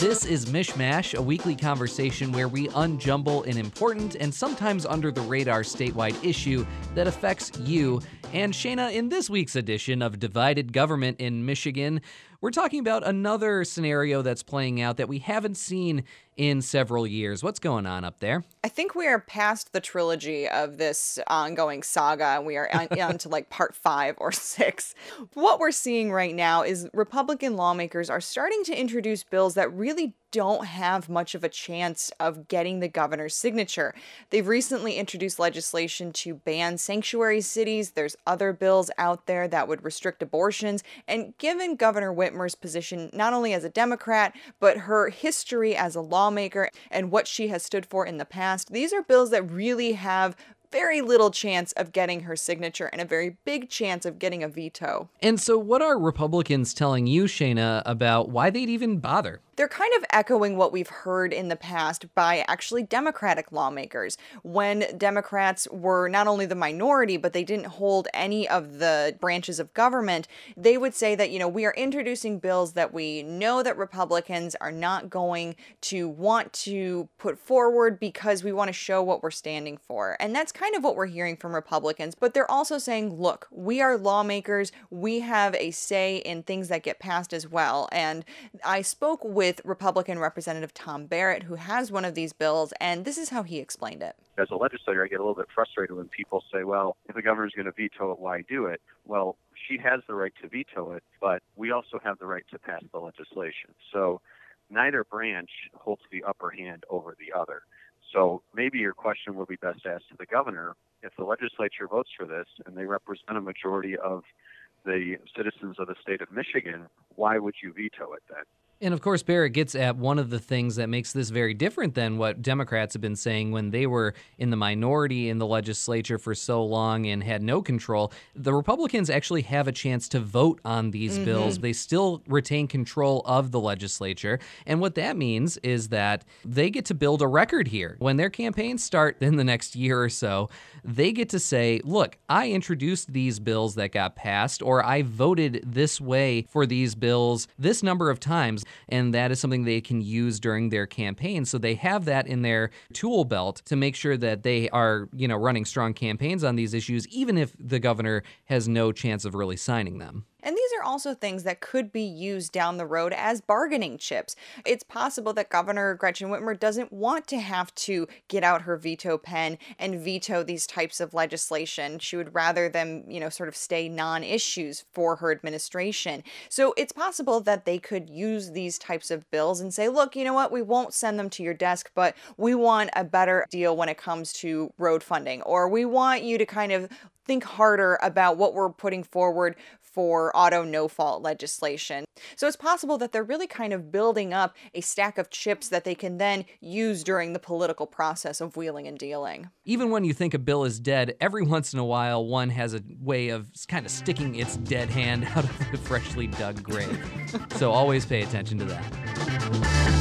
This is MichMash, a weekly conversation where we unjumble an important and sometimes under the radar statewide issue that affects you. And Cheyna, in this week's edition of Divided Government in Michigan, we're talking about another scenario that's playing out that we haven't seen in several years. What's going on up there? I think we are past the trilogy of this ongoing saga. We are on, on to like part five or six. What we're seeing right now is Republican lawmakers are starting to introduce bills that really don't have much of a chance of getting the governor's signature. They've recently introduced legislation to ban sanctuary cities. There's other bills out there that would restrict abortions. And given Governor Whitmer's position, not only as a Democrat, but her history as a lawmaker and what she has stood for in the past, these are bills that really have very little chance of getting her signature and a very big chance of getting a veto. And so, what are Republicans telling you, Cheyna, about why they'd even bother? They're kind of echoing what we've heard in the past by actually Democratic lawmakers. When Democrats were not only the minority, but they didn't hold any of the branches of government, they would say that, you know, we are introducing bills that we know that Republicans are not going to want to put forward because we want to show what we're standing for. And that's kind of what we're hearing from Republicans. But they're also saying, look, we are lawmakers, we have a say in things that get passed as well. And I spoke with with Republican Representative Tom Barrett, who has one of these bills, and this is how he explained it. As a legislator, I get a little bit frustrated when people say, well, if the governor's going to veto it, why do it? Well, she has the right to veto it, but we also have the right to pass the legislation. So neither branch holds the upper hand over the other. So maybe your question will be best asked to the governor. If the legislature votes for this and they represent a majority of the citizens of the state of Michigan, why would you veto it then? And of course, Barrett gets at one of the things that makes this very different than what Democrats have been saying when they were in the minority in the legislature for so long and had no control. The Republicans actually have a chance to vote on these mm-hmm. bills. They still retain control of the legislature. And what that means is that they get to build a record here. When their campaigns start in the next year or so, they get to say, look, I introduced these bills that got passed, or I voted this way for these bills this number of times and that is something they can use during their campaign. So they have that in their tool belt to make sure that they are, you know, running strong campaigns on these issues, even if the governor has no chance of really signing them. And these are also things that could be used down the road as bargaining chips. It's possible that Governor Gretchen Whitmer doesn't want to have to get out her veto pen and veto these types of legislation. She would rather them, you know, sort of stay non issues for her administration. So it's possible that they could use these types of bills and say, look, you know what, we won't send them to your desk, but we want a better deal when it comes to road funding, or we want you to kind of think harder about what we're putting forward for auto no fault legislation. So it's possible that they're really kind of building up a stack of chips that they can then use during the political process of wheeling and dealing. Even when you think a bill is dead, every once in a while one has a way of kind of sticking its dead hand out of the freshly dug grave. so always pay attention to that.